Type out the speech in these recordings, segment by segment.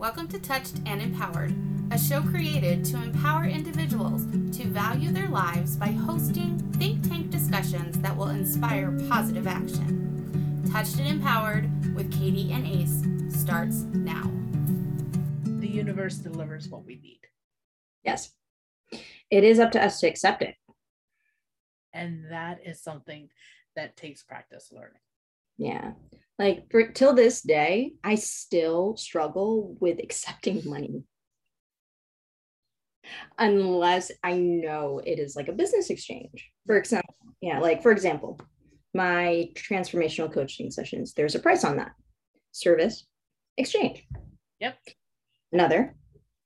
Welcome to Touched and Empowered, a show created to empower individuals to value their lives by hosting think tank discussions that will inspire positive action. Touched and Empowered with Katie and Ace starts now. The universe delivers what we need. Yes. It is up to us to accept it. And that is something that takes practice learning. Yeah. Like for till this day, I still struggle with accepting money. Unless I know it is like a business exchange. For example, yeah, like for example, my transformational coaching sessions, there's a price on that. Service, exchange. Yep. Another,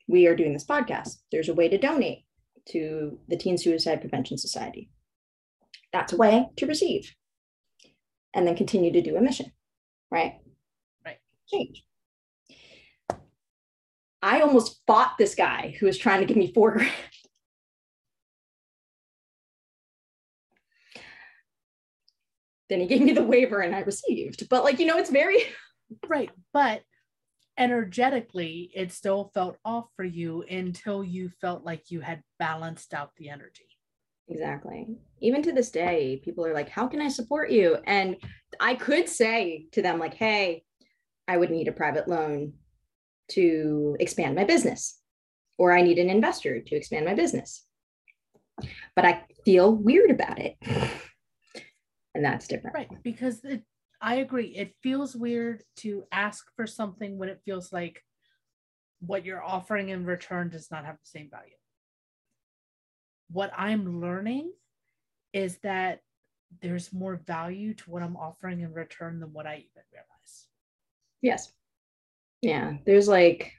we are doing this podcast. There's a way to donate to the Teen Suicide Prevention Society. That's a way to receive and then continue to do a mission, right? Right. Change. I almost fought this guy who was trying to give me four grand. then he gave me the waiver and I received. But like, you know, it's very right. But energetically, it still felt off for you until you felt like you had balanced out the energy. Exactly. Even to this day, people are like, How can I support you? And I could say to them, like, Hey, I would need a private loan to expand my business, or I need an investor to expand my business. But I feel weird about it. and that's different. Right. Because it, I agree. It feels weird to ask for something when it feels like what you're offering in return does not have the same value what I'm learning is that there's more value to what I'm offering in return than what I even realize. Yes. Yeah. There's like,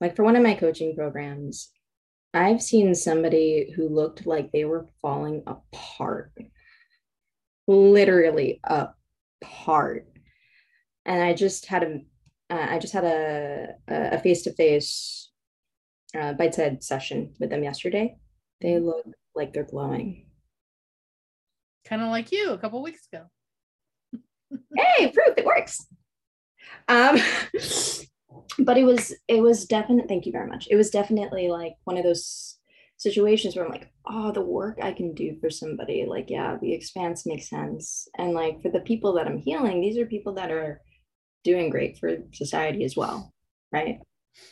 like for one of my coaching programs, I've seen somebody who looked like they were falling apart, literally apart. And I just had a, uh, I just had a a face to face uh, bite said session with them yesterday. They mm-hmm. look like they're glowing. Kind of like you a couple weeks ago. hey, proof it works. Um, but it was it was definite. Thank you very much. It was definitely like one of those situations where I'm like, oh, the work I can do for somebody, like, yeah, the expanse makes sense. And like for the people that I'm healing, these are people that are doing great for society as well, right?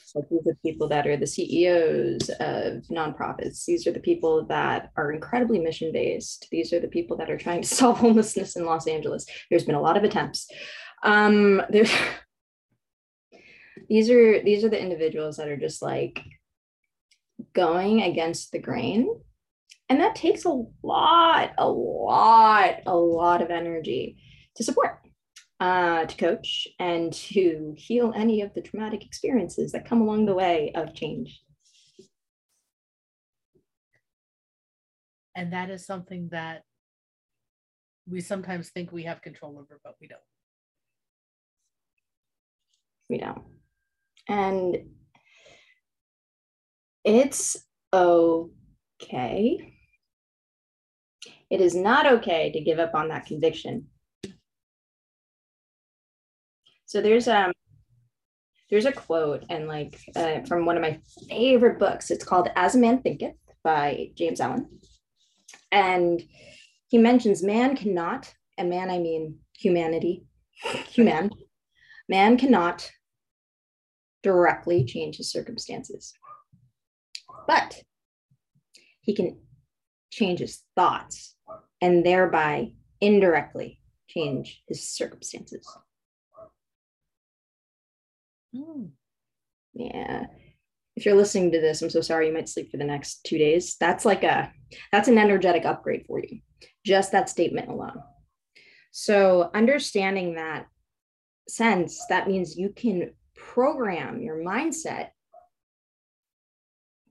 So these are people that are the CEOs of nonprofits. These are the people that are incredibly mission based. These are the people that are trying to solve homelessness in Los Angeles. There's been a lot of attempts. Um, there's these are these are the individuals that are just like going against the grain, and that takes a lot, a lot, a lot of energy to support uh, to coach and to heal any of the traumatic experiences that come along the way of change. And that is something that we sometimes think we have control over, but we don't. We don't. And it's okay. It is not okay to give up on that conviction so there's um there's a quote and like uh, from one of my favorite books. It's called As a Man Thinketh by James Allen. And he mentions man cannot, and man I mean humanity, human, man cannot directly change his circumstances. But he can change his thoughts and thereby indirectly change his circumstances. Mm. Yeah. If you're listening to this, I'm so sorry you might sleep for the next two days. That's like a that's an energetic upgrade for you. Just that statement alone. So understanding that sense, that means you can program your mindset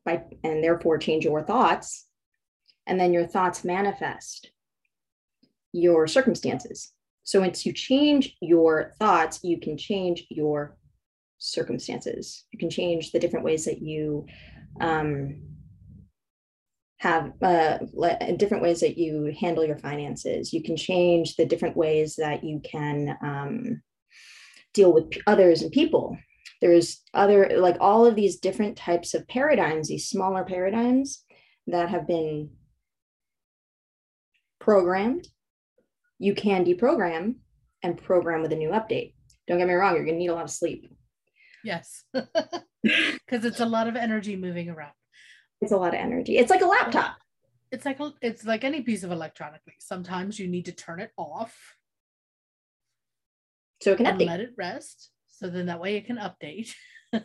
by and therefore change your thoughts. And then your thoughts manifest your circumstances. So once you change your thoughts, you can change your circumstances. You can change the different ways that you um, have uh, different ways that you handle your finances. You can change the different ways that you can um, deal with others and people. there's other like all of these different types of paradigms these smaller paradigms that have been programmed you can deprogram and program with a new update don't get me wrong you're going to need a lot of sleep Yes. Because it's a lot of energy moving around. it's a lot of energy it's like a laptop It's like a- it's like any piece of electronically. Sometimes you need to turn it off so it can and update let it rest. So then that way it can update.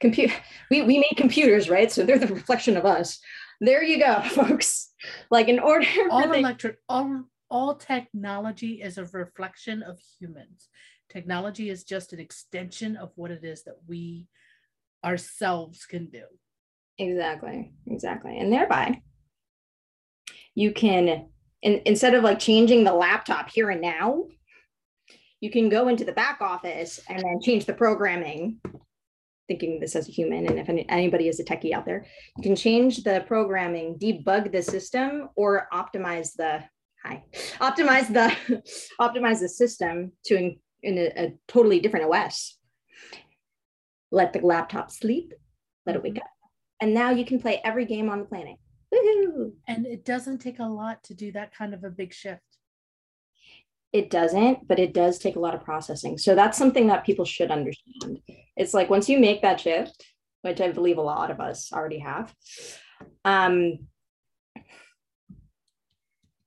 compute we, we made computers right so they're the reflection of us there you go folks like in order all electric all all technology is a reflection of humans. Technology is just an extension of what it is that we ourselves can do. Exactly, exactly. And thereby, you can, in, instead of like changing the laptop here and now, you can go into the back office and then change the programming. Thinking this as a human, and if any, anybody is a techie out there, you can change the programming, debug the system, or optimize the hi, optimize the optimize the system to in, a, a totally different OS. Let the laptop sleep, let it wake up and now you can play every game on the planet. Woohoo! And it doesn't take a lot to do that kind of a big shift. It doesn't, but it does take a lot of processing. So that's something that people should understand. It's like once you make that shift, which I believe a lot of us already have, um,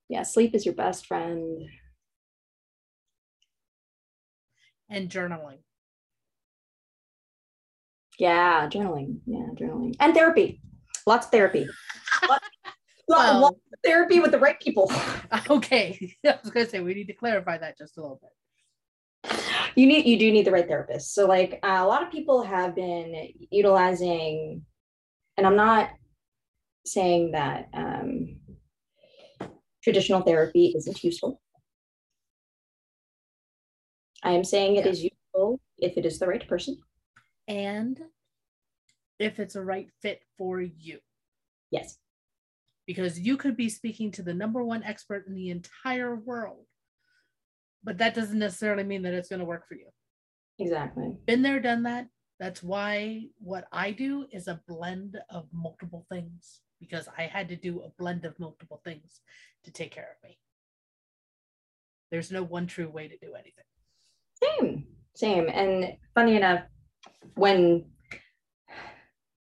yeah, sleep is your best friend. And journaling. Yeah, journaling. Yeah, journaling and therapy. Lots of therapy. Lots, Well- lots of therapy with the right people. Okay. I was gonna say we need to clarify that just a little bit. you need you do need the right therapist so like uh, a lot of people have been utilizing and i'm not saying that um, traditional therapy isn't useful i am saying it Yeah. is useful if it is the right person. And if it's a right fit for you. yes. Because you could be speaking to the number one expert in the entire world but that doesn't necessarily mean that it's going to work for you. Exactly. Been there done that. That's why what i do is a blend of multiple things because i had to do a blend of multiple things to take care of me. There's no one true way to do anything same same and funny enough when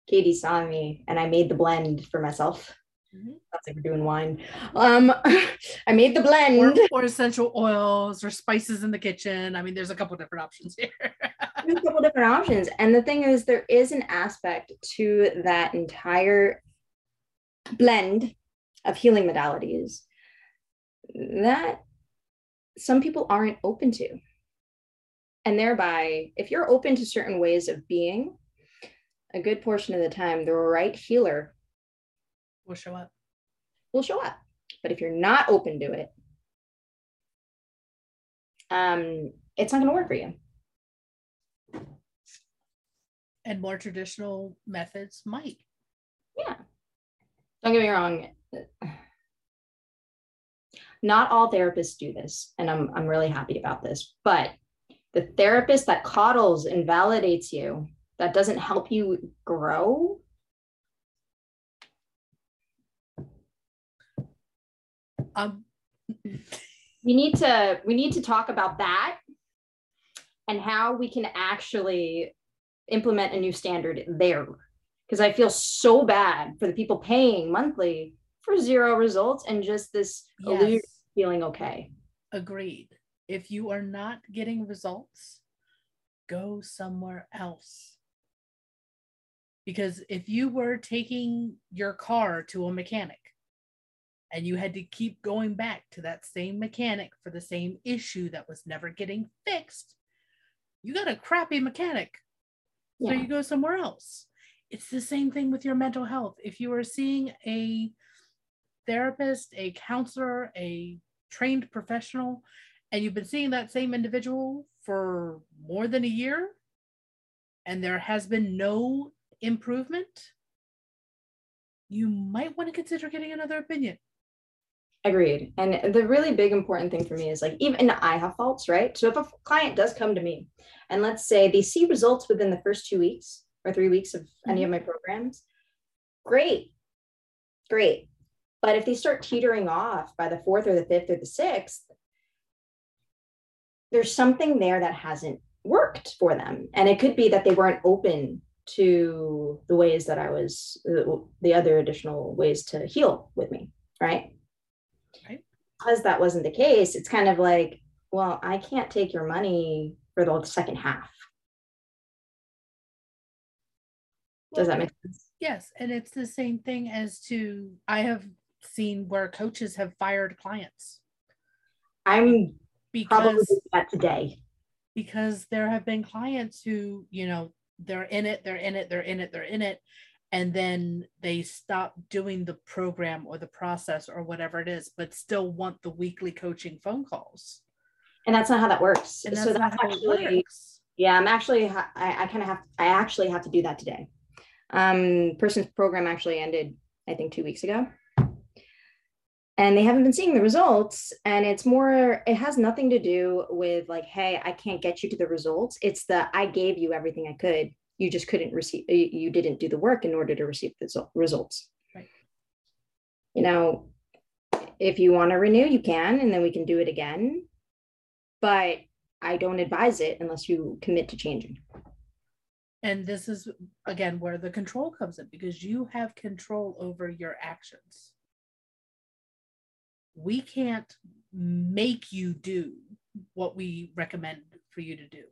katie saw me and i made the blend for myself Mhm. that's like we're doing wine um i made the blend or, or essential oils or spices in the kitchen i mean there's a couple different options here There's a couple different options. And the thing is, there is an aspect to that entire blend of healing modalities that some people aren't open to. And thereby, if you're open to certain ways of being, a good portion of the time, the right healer will show up will show up. But if you're not open to it, um, it's not going to work for you. and more traditional methods might Yeah. Don't get me wrong. Not all therapists do this, and I'm I'm really happy about this. But the therapist that coddles and validates you, that doesn't help you grow, um we need to we need to talk about that and how we can actually implement a new standard there. Because I feel so bad for the people paying monthly for zero results and just this yes of feeling okay. agreed if you are not getting results go somewhere else. Because if you were taking your car to a mechanic and you had to keep going back to that same mechanic for the same issue that was never getting fixed you got a crappy mechanic. So Yeah. you go somewhere else. It's the same thing with your mental health. If you are seeing a therapist a counselor a trained professional and you've been seeing that same individual for more than a year and there has been no improvement you might want to consider getting another opinion Agreed. And the really big important thing for me is like, even I have faults, right? So if a client does come to me and let's say they see results within the first two weeks or three weeks of mm-hmm. any of my programs, great, great. But if they start teetering off by the fourth or the fifth or the sixth, there's something there that hasn't worked for them. And it could be that they weren't open to the ways that I was, the other additional ways to heal with me, right? Right. Because that wasn't the case, it's kind of like, well, I can't take your money for the second half. Does that make sense? Yes. And it's the same thing as to, I have seen where coaches have fired clients. I'm because, that today. Because there have been clients who, you know, they're in it, they're in it, they're in it, they're in it. And then they stop doing the program or the process or whatever it is, but still want the weekly coaching phone calls. And that's not how that works. That's so that's actually, yeah, I'm actually, I, I kind of have, I actually have to do that today. Um, person's program actually ended, I think, two weeks ago and they haven't been seeing the results and it's more it has nothing to do with like hey i can't get you to the results. It's the i gave you everything i could. You just couldn't receive you didn't do the work in order to receive the results. Right. You know if you want to renew you can and then we can do it again. But i don't advise it unless you commit to changing. And this is again where the control comes in because you have control over your actions we can't make you do what we recommend for you to do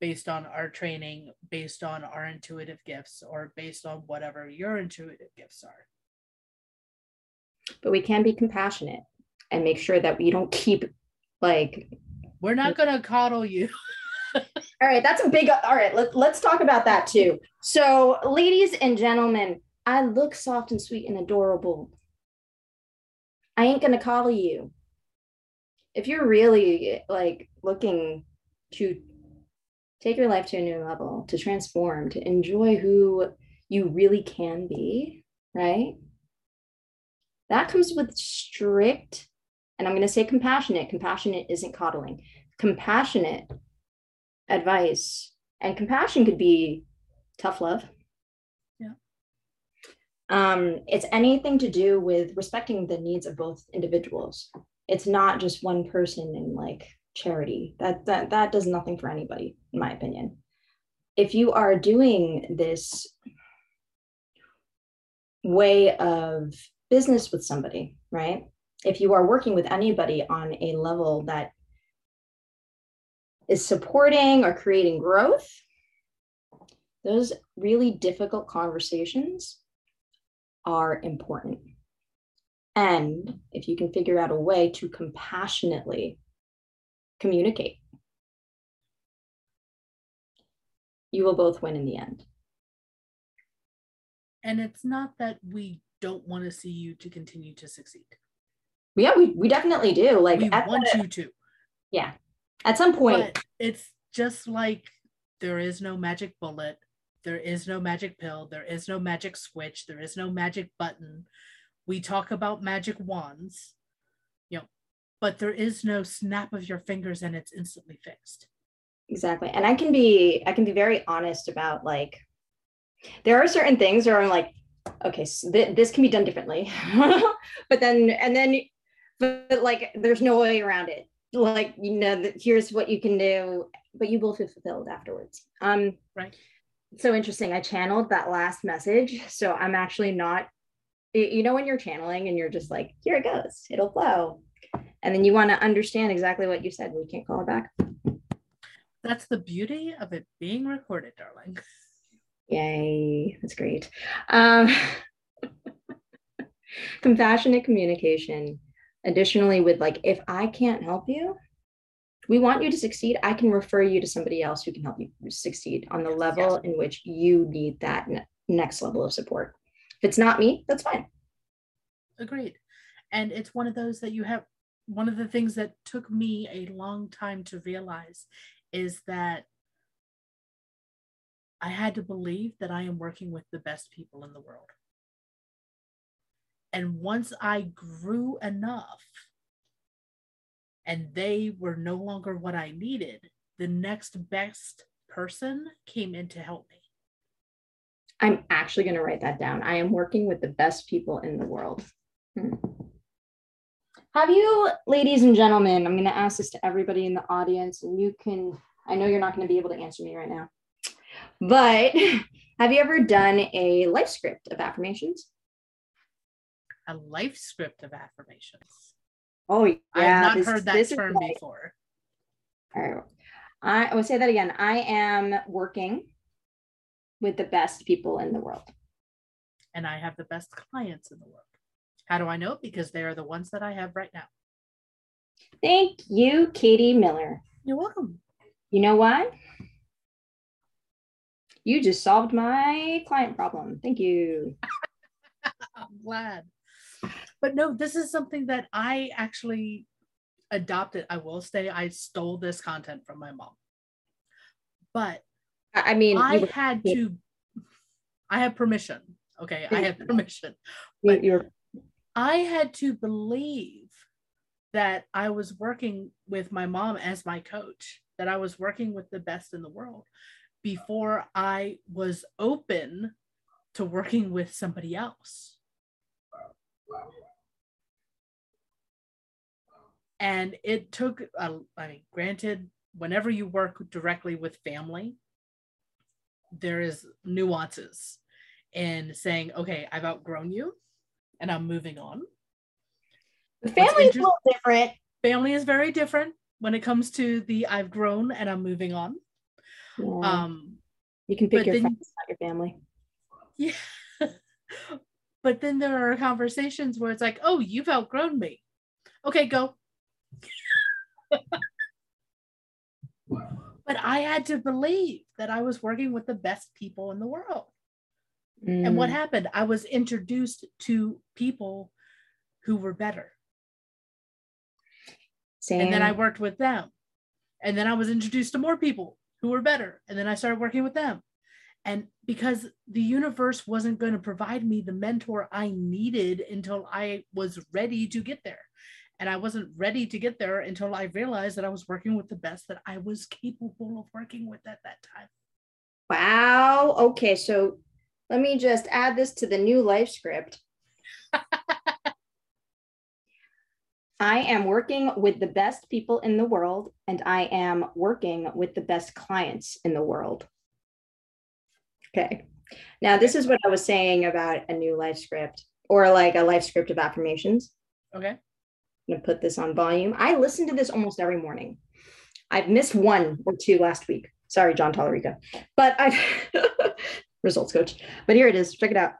based on our training, based on our intuitive gifts, or based on whatever your intuitive gifts are. But we can be compassionate and make sure that we don't keep like. We're not going to coddle you. all right, that's a big. All right, let, let's talk about that too. So, ladies and gentlemen, I look soft and sweet and adorable I ain't gonna call you. If you're really like looking to take your life to a new level, to transform, to enjoy who you really can be, right? That comes with strict, and I'm going to say compassionate. Compassionate isn't coddling. Compassionate advice and compassion could be tough love um, it's anything to do with respecting the needs of both individuals. It's not just one person in like charity. That that that does nothing for anybody, in my opinion. If you are doing this way of business with somebody, right? If you are working with anybody on a level that is supporting or creating growth, those really difficult conversations are important. And if you can figure out a way to compassionately communicate, you will both win in the end. And it's not that we don't want to see you to continue to succeed. Yeah, we, we definitely do. Like we want the, you to. Yeah. At some point. But it's just like there is no magic bullet there is no magic pill. There is no magic switch. There is no magic button. We talk about magic wands, you know, but there is no snap of your fingers and it's instantly fixed. Exactly. And I can be, I can be very honest about like, there are certain things where I'm like, okay, so th- this can be done differently. but then, and then, but like, there's no way around it. Like, you know, here's what you can do, but you will feel fulfilled afterwards. Um, right so interesting. I channeled that last message. So I'm actually not, you know, when you're channeling and you're just like, here it goes, it'll flow. And then you want to understand exactly what you said. We can't call it back. That's the beauty of it being recorded, darling. Yay. That's great. Um, compassionate communication. Additionally, with like, if I can't help you, we want you to succeed, I can refer you to somebody else who can help you succeed on the level in which you need that ne- next level of support. If it's not me, that's fine. Agreed. And it's one of those that you have, one of the things that took me a long time to realize is that I had to believe that I am working with the best people in the world. And once I grew enough and they were no longer what I needed, the next best person came in to help me. I'm actually going to write that down. I am working with the best people in the world. Hmm. Have you, ladies and gentlemen, I'm going to ask this to everybody in the audience, and you can, I know you're not going to be able to answer me right now, but have you ever done a life script of affirmations? A life script of affirmations. Oh, yeah. I have not this- heard that term like- before. All right. I, I will say that again. I am working with the best people in the world. And I have the best clients in the world. How do I know? Because they are the ones that I have right now. Thank you, Katie Miller. You're welcome. You know why? You just solved my client problem. Thank you. I'm glad. But no, this is something that I actually adopted. I will say I stole this content from my mom. But I mean, I were- had to, I had permission. Okay. I had permission. you, you were I had to believe that I was working with my mom as my coach, that I was working with the best in the world before I was open to working with somebody else. And it took, uh, I mean, granted, whenever you work directly with family, there is nuances in saying, okay, I've outgrown you and I'm moving on. the family is a little different. Family is very different when it comes to the I've grown and I'm moving on. Yeah. Um, you can pick your then- friends, not your family. yeah. but then there are conversations where it's like, oh, you've outgrown me. Okay, go. But I had to believe that I was working with the best people in the world. And what Mm, happened? I was introduced to people who were better. And then I worked with them. And then I was introduced to more people who were better. And then I started working with them. And because the universe wasn't going to provide me the mentor I needed until I was ready to get there. And I wasn't ready to get there until I realized that I was working with the best that I was capable of working with at that time. Wow. Okay, so let me just add this to the new life script. I am working with the best people in the world, and I am working with the best clients in the world. Okay. Now, this is what I was saying about a new life script or like a life script of affirmations. Okay. I'm going to put this on volume. I listen to this almost every morning. I've missed one or two last week. Sorry, John Tallarico. But I results coach. But here it is. Check it out.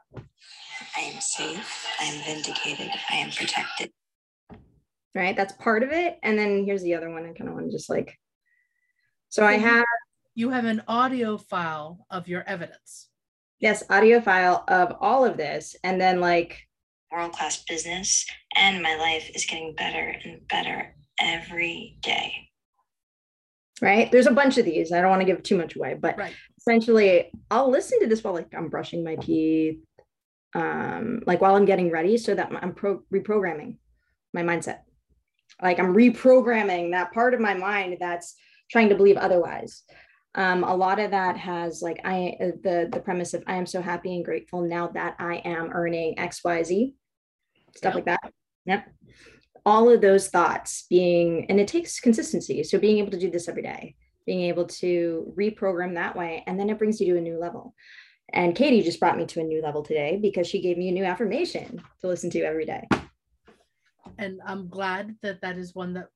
I am safe. I am vindicated. I am protected. Right? That's part of it. And then here's the other one. I kind of want to just like so I have You have an audio file of your evidence. yes, audio file of all of this. And then like World class business, and my life is getting better and better every day. right? There's a bunch of these. I don't want to give too much away, but Right. essentially I'll listen to this while like I'm brushing my teeth, um, like while I'm getting ready so that I'm pro- reprogramming my mindset. Like I'm reprogramming that part of my mind that's trying to believe otherwise. Um, a lot of that has like I uh, the the premise of I am so happy and grateful now that I am earning X Y Z stuff like that. Yep. All of those thoughts being, and it takes consistency. So being able to do this every day, being able to reprogram that way, and then it brings you to a new level. And Katie just brought me to a new level today because she gave me a new affirmation to listen to every day. and i'm glad that that is one that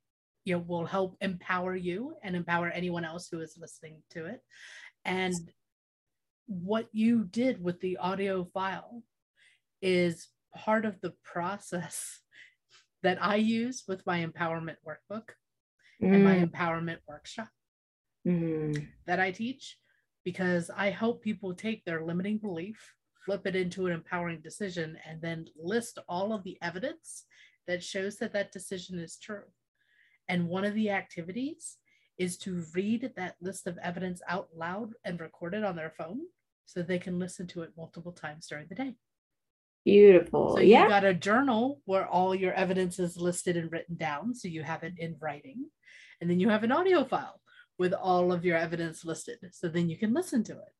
you know will help empower you and empower anyone else who is listening to it and what you did with the audio file is part of the process that i use with my empowerment workbook and my empowerment workshop Mm, that I teach because I help people take their limiting belief, flip it into an empowering decision, and then list all of the evidence that shows that that decision is true. And one of the activities is to read that list of evidence out loud and record it on their phone so they can listen to it multiple times during the day. Beautiful. So yeah. you got a journal where all your evidence is listed and written down. So you have it in writing. And then you have an audio file with all of your evidence listed. So then you can listen to it.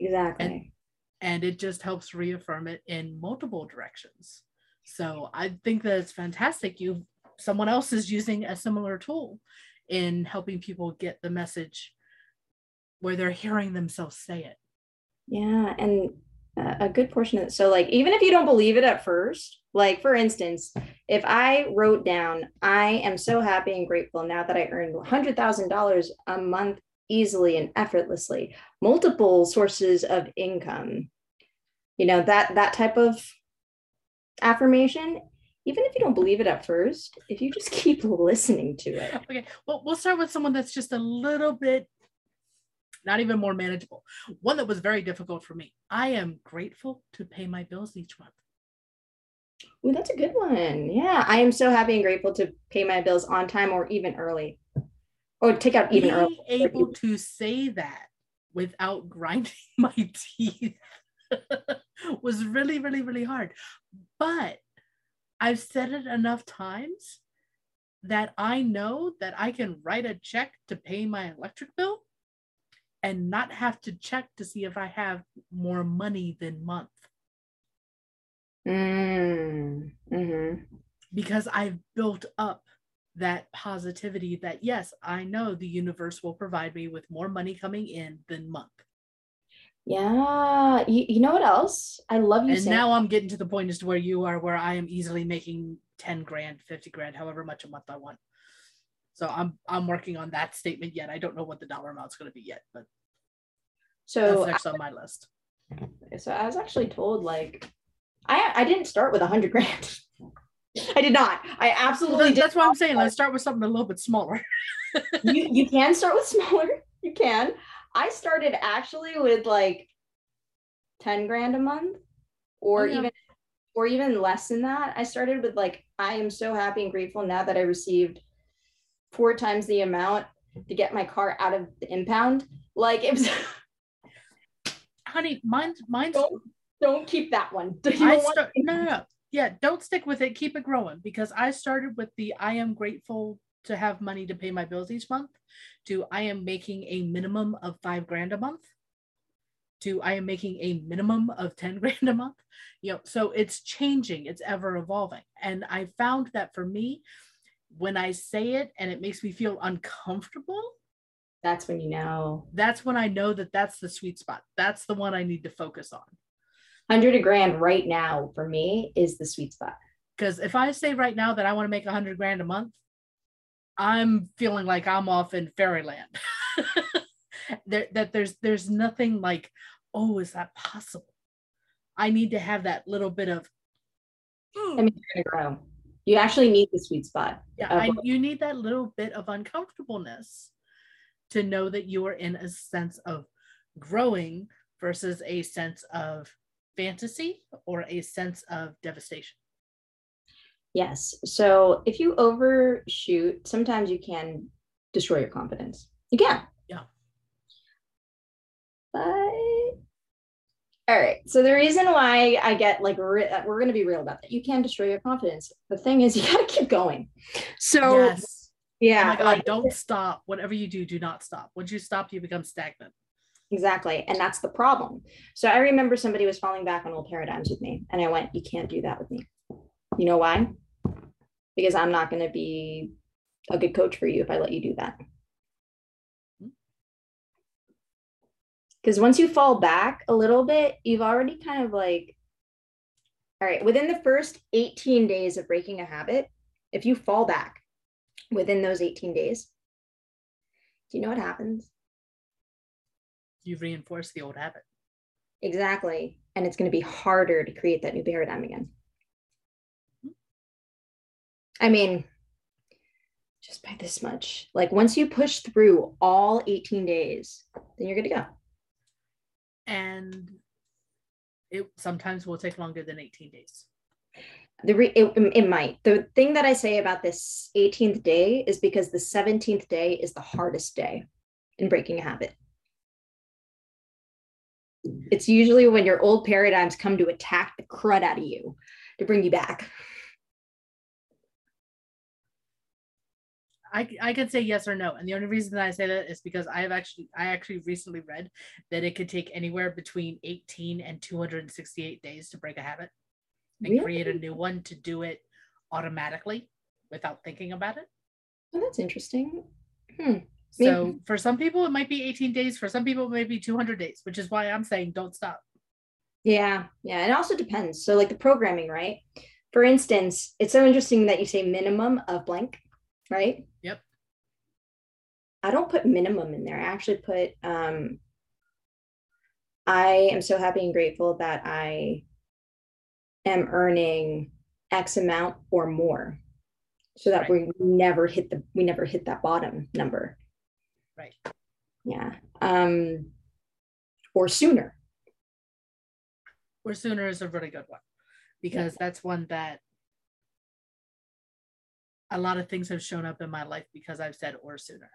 exactly. And it just helps reaffirm it in multiple directions. So I think that it's fantastic. You someone else is using a similar tool in helping people get the message where they're hearing themselves say it. Yeah, and a good portion of it. So, like, even if you don't believe it at first, like for instance, if I wrote down, "I am so happy and grateful now that I earned hundred thousand dollars a month easily and effortlessly, multiple sources of income," you know that that type of affirmation. Even if you don't believe it at first, if you just keep listening to it, Okay, well, we'll start with someone that's just a little bit, not even more manageable. One that was very difficult for me. I am grateful to pay my bills each month. Ooh, that's a good one. Yeah, I am so happy and grateful to pay my bills on time or even early, or take out even Being early. able to say that without grinding my teeth was really, really, really hard. But I've said it enough times that I know that I can write a check to pay my electric bill and not have to check to see if I have more money than month Mm, hmm because I've built up that positivity that yes, I know the universe will provide me with more money coming in than month. Yeah, you, you know what else? I love you and saying now I'm getting to the point as to where you are, where I am easily making 10 grand, 50 grand, however much a month I want. So I'm I'm working on that statement yet. I don't know what the dollar amount's going to be yet, but so. that's next on my list. So I was actually told like, I I didn't start with a hundred grand. I did not. I Well, absolutely did. that's what I'm saying. Let's start with something a little bit smaller. you you can start with smaller. You can. I started actually with like 10 grand a month or Oh, yeah. even or even less than that. I started with like I am so happy and grateful now that I received four times the amount to get my car out of the impound. Like it was Honey, mine's mine's don't don't keep that one. You I don't want- start, no, no, no. Yeah, don't stick with it. Keep it growing because I started with the I am grateful to have money to pay my bills each month to I am making a minimum of five grand a month to I am making a minimum of 10 grand a month. You know, so it's changing, it's ever evolving. And I found that for me, when I say it and it makes me feel uncomfortable, That's when you know. that's when I know that that's the sweet spot. That's the one I need to focus on. 100 a grand right now for me is the sweet spot. because if I say right now that I want to make a hundred grand a month, I'm feeling like I'm off in fairyland. there, that there's there's nothing like, oh, is that possible? I need to have that little bit of, I mean, grow. You actually need the sweet spot. yeah, I, you need that little bit of uncomfortableness to know that you are in a sense of growing versus a sense of fantasy or a sense of devastation. Yes. So if you overshoot, sometimes you can destroy your confidence. You can. Yeah. But all right. So the reason why I get like re- we're going to be real about that. You can destroy your confidence. The thing is, you got to keep going. So yes. Yeah, my God, like, don't stop. Whatever you do, do not stop. Once you stop, you become stagnant. Exactly. And that's the problem. So I remember somebody was falling back on old paradigms with me, and I went, You can't do that with me. You know why? Because I'm not going to be a good coach for you if I let you do that. Hmm. Because once you fall back a little bit, you've already kind of like, all right, within the first 18 days of breaking a habit, if you fall back within those 18 days, do you know what happens? You reinforce the old habit. Exactly. And it's going to be harder to create that new paradigm again. I mean, just by this much. Like once you push through all 18 days, then you're good to go. And it sometimes will take longer than 18 days. The re- it, it might. The thing that I say about this 18th day is because the 17th day is the hardest day in breaking a habit. It's usually when your old paradigms come to attack the crud out of you to bring you back. I, I could say yes or no. And the only reason that I say that is because I have actually I actually recently read that it could take anywhere between 18 and 268 days to break a habit and Really? create a new one to do it automatically without thinking about it. Oh, that's interesting. Hmm. So Maybe. for some people it might be 18 days, for some people it may be 200 days, which is why I'm saying don't stop. Yeah, yeah. It also depends. So, like the programming, right? For instance, it's so interesting that you say minimum of blank, right? Yep. I don't put minimum in there. I actually put um I am so happy and grateful that I am earning X amount or more. So that we never hit the we never hit that bottom number. Right. Yeah. Um or sooner. Or sooner is a really good one because that's one that a lot of things have shown up in my life because I've said or sooner.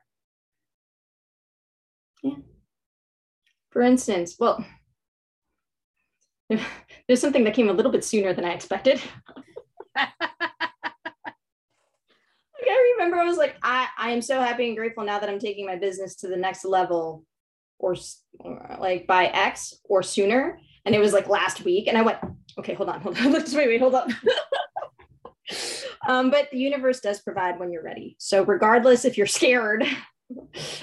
Yeah for instance, well, there's something that came a little bit sooner than I expected. Like, I remember I was like, I, I am so happy and grateful now that I'm taking my business to the next level or, or like by X or sooner. And it was like last week. And I went, okay, hold on, hold on. Wait, wait, hold up. um, but the universe does provide when you're ready. So regardless if you're scared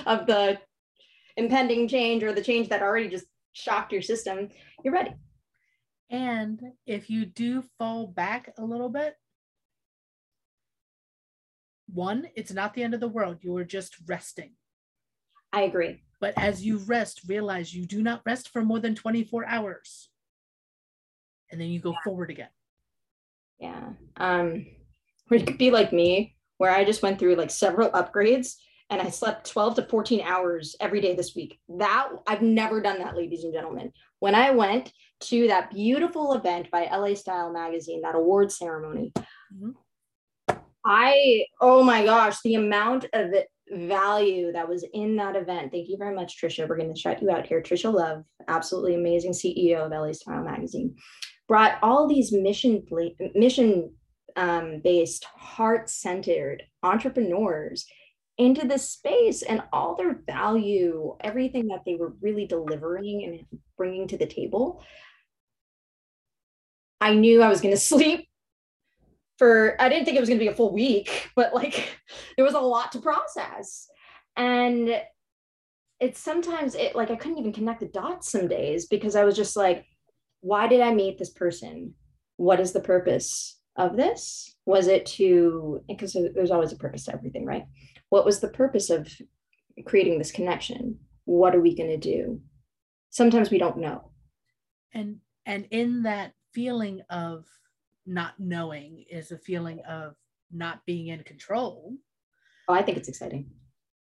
of the impending change or the change that already just shocked your system, you're ready. And if you do fall back a little bit, one, it's not the end of the world. You are just resting. I agree. But as you rest, realize you do not rest for more than 24 hours. And then you go forward again. Yeah. Um, or it could be like me, where I just went through like several upgrades and I slept 12 to 14 hours every day this week. That I've never done that, ladies and gentlemen. When I went to that beautiful event by LA Style Magazine, that award ceremony, Mhm. I, oh my gosh, the amount of value that was in that event. Thank you very much, Trisha. We're going to shout you out here. Trisha Love, absolutely amazing CEO of LA Style Magazine, brought all these mission mission um, based, heart centered entrepreneurs into this space and all their value, everything that they were really delivering and bringing to the table. I knew I was going to sleep for, I didn't think it was going to be a full week, but like there was a lot to process. And it's sometimes it like I couldn't even connect the dots some days because I was just like, why did I meet this person? What is the purpose of this? Was it to, because there's always a purpose to everything, right? What was the purpose of creating this connection? What are we going to do? Sometimes we don't know. And and in that feeling of not knowing is a feeling of not being in control, Oh, I think it's exciting.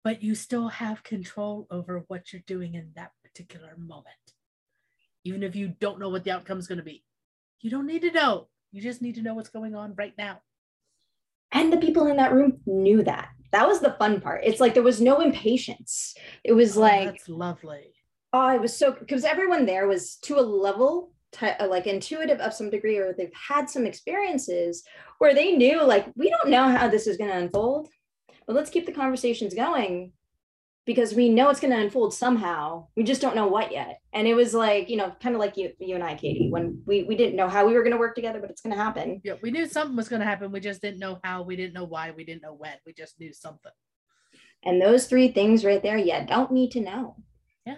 but you still have control over what you're doing in that particular moment. Even if you don't know what the outcome is going to be. You don't need to know. You just need to know what's going on right now. And the people in that room knew that. That was the fun part. It's like there was no impatience. It was Oh, like, that's lovely. oh, it was so because everyone there was to a level uh, like intuitive of some degree, or they've had some experiences where they knew, like, we don't know how this is going to unfold, but let's keep the conversations going because we know it's going to unfold somehow. We just don't know what yet. And it was like, you know, kind of like you, you and I, Katie, mm-hmm. when we we didn't know how we were going to work together, but it's going to happen. Yeah, we knew something was going to happen. We just didn't know how. We didn't know why. We didn't know when. We just knew something. And those three things right there, yeah, don't need to know. Yeah.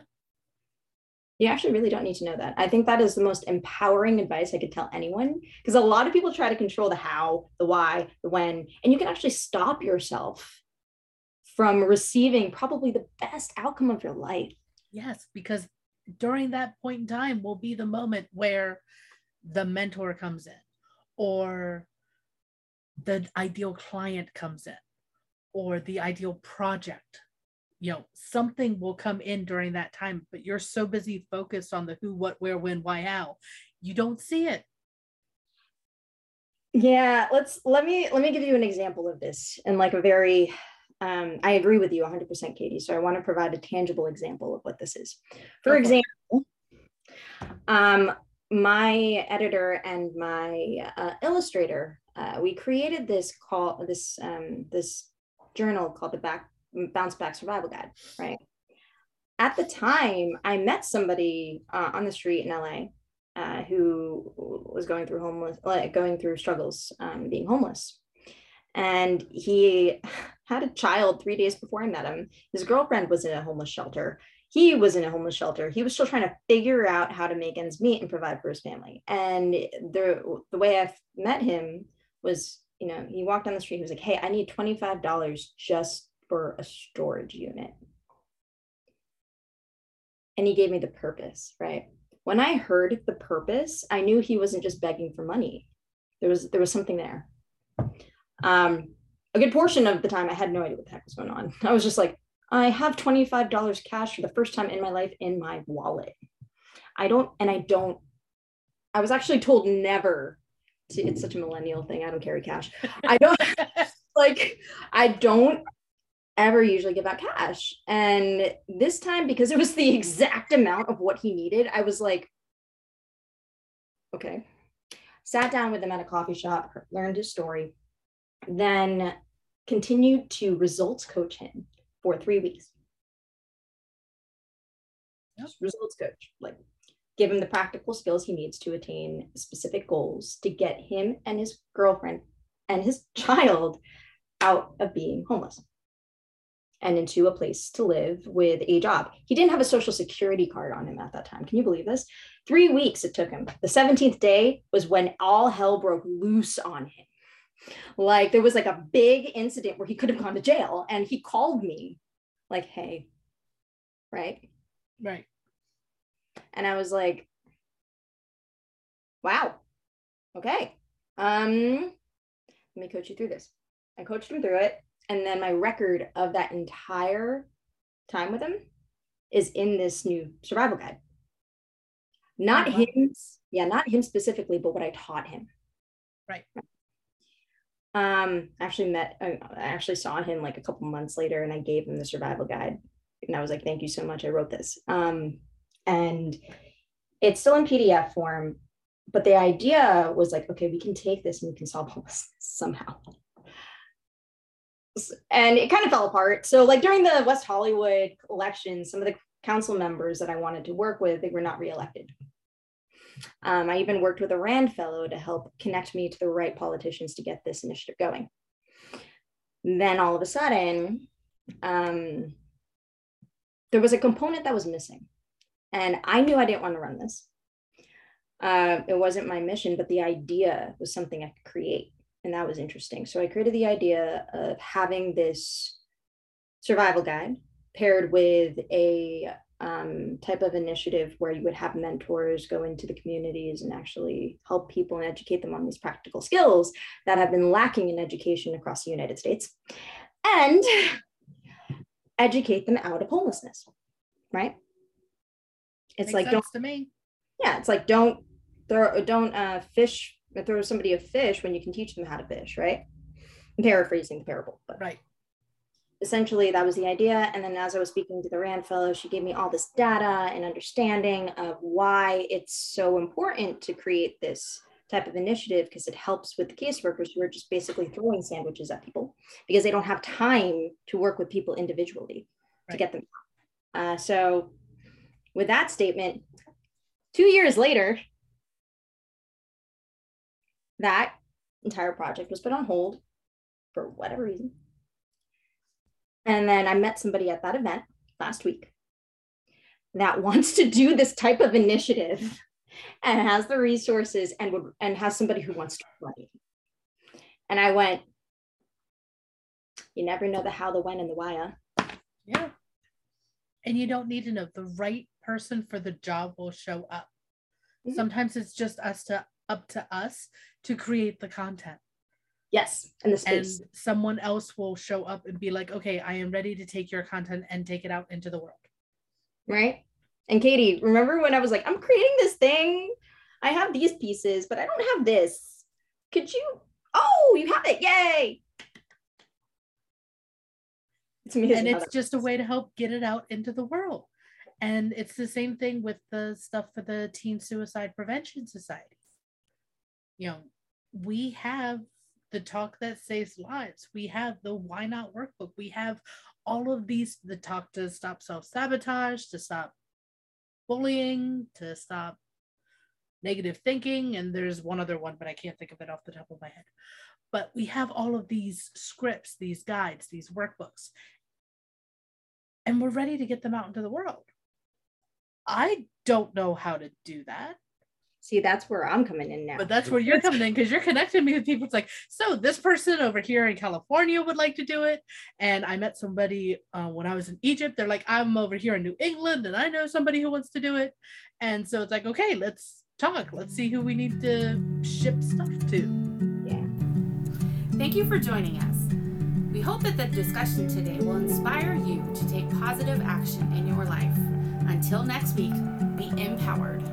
You actually really don't need to know that. I think that is the most empowering advice I could tell anyone because a lot of people try to control the how, the why, the when, and you can actually stop yourself from receiving probably the best outcome of your life. Yes, because during that point in time will be the moment where the mentor comes in or the ideal client comes in or the ideal project. You know, something will come in during that time, but you're so busy focused on the who, what, where, when, why, how, you don't see it. Yeah, let's let me let me give you an example of this in like a very um, I agree with you 100% Katie. So I want to provide a tangible example of what this is. For it. example, Um, my editor and my uh, illustrator, uh, we created this call, this um, this journal called the Back Bounce Back Survival Guide, right? At the time, I met somebody uh, on the street in LA uh, who was going through homeless, like going through struggles, um, being homeless, and he had a child three days before I met him. His girlfriend was in a homeless shelter he was in a homeless shelter. He was still trying to figure out how to make ends meet and provide for his family. And the the way I met him was, you know, he walked down the street. He was like, "Hey, I need twenty five dollars just for a storage unit." And he gave me the purpose, right? When I heard the purpose, I knew he wasn't just begging for money. There was there was something there. Um, a good portion of the time, I had no idea what the heck was going on. I was just like, I have $25 cash for the first time in my life in my wallet. I don't, and I don't, I was actually told never to, it's such a millennial thing. I don't carry cash. I don't like, I don't ever usually give out cash. And this time, because it was the exact amount of what he needed, I was like, okay. Sat down with him at a coffee shop, learned his story, then continued to results coach him for three weeks. Yep. Results coach, like give him the practical skills he needs to attain specific goals to get him and his girlfriend and his child out of being homeless and into a place to live with a job. He didn't have a social security card on him at that time. Can you believe this? Three weeks it took him. The 17th day was when all hell broke loose on him. Like there was like a big incident where he could have gone to jail and he called me like, hey, right? Right. And I was like, wow, okay. Um, let me coach you through this. I coached him through it. And then my record of that entire time with him is in this new survival guide. Not uh-huh. him, yeah, not him specifically, but what I taught him. Right. Um, I actually met, I actually saw him like a couple months later and I gave him the survival guide. And I was like, thank you so much. I wrote this. Um, and it's still in PDF form, but the idea was like, okay, we can take this and we can solve homelessness somehow. And it kind of fell apart. So, like during the West Hollywood election, some of the council members that I wanted to work with, they were not reelected. Um, I even worked with a RAND fellow to help connect me to the right politicians to get this initiative going. Then all of a sudden, um, there was a component that was missing. And I knew I didn't want to run this. Uh, it wasn't my mission, but the idea was something I could create. And that was interesting. So I created the idea of having this survival guide paired with a um, type of initiative where you would have mentors go into the communities and actually help people and educate them on these practical skills that have been lacking in education across the United States and educate them out of homelessness, right? It's Makes like don't to me. Yeah, it's like don't throw don't uh, fish throw somebody a fish when you can teach them how to fish, right? I'm paraphrasing the parable, but right essentially that was the idea. And then as I was speaking to the RAND fellow, she gave me all this data and understanding of why it's so important to create this type of initiative because it helps with the caseworkers who are just basically throwing sandwiches at people because they don't have time to work with people individually right. to get them. Uh, so with that statement, two years later, that entire project was put on hold for whatever reason. And then I met somebody at that event last week that wants to do this type of initiative and has the resources and would and has somebody who wants to run it. And I went, you never know the how, the when, and the why. Huh? Yeah. And you don't need to know the right person for the job will show up. Mm-hmm. Sometimes it's just us to up to us to create the content. Yes, and the space. And someone else will show up and be like, okay, I am ready to take your content and take it out into the world. Right. And Katie, remember when I was like, I'm creating this thing? I have these pieces, but I don't have this. Could you? Oh, you have it. Yay. It's amazing. And it's just a way to help get it out into the world. And it's the same thing with the stuff for the Teen Suicide Prevention Society. You know, we have the talk that saves lives. We have the why not workbook. We have all of these the talk to stop self-sabotage, to stop bullying, to stop negative thinking. And there's one other one, but I can't think of it off the top of my head. But we have all of these scripts, these guides, these workbooks, and we're ready to get them out into the world. I don't know how to do that. See, that's where I'm coming in now. But that's where you're coming in because you're connecting me with people. It's like, so this person over here in California would like to do it. And I met somebody uh, when I was in Egypt. They're like, I'm over here in New England and I know somebody who wants to do it. And so it's like, okay, let's talk. Let's see who we need to ship stuff to. yeah. Thank you for joining us. We hope that the discussion today will inspire you to take positive action in your life. Until next week, be empowered.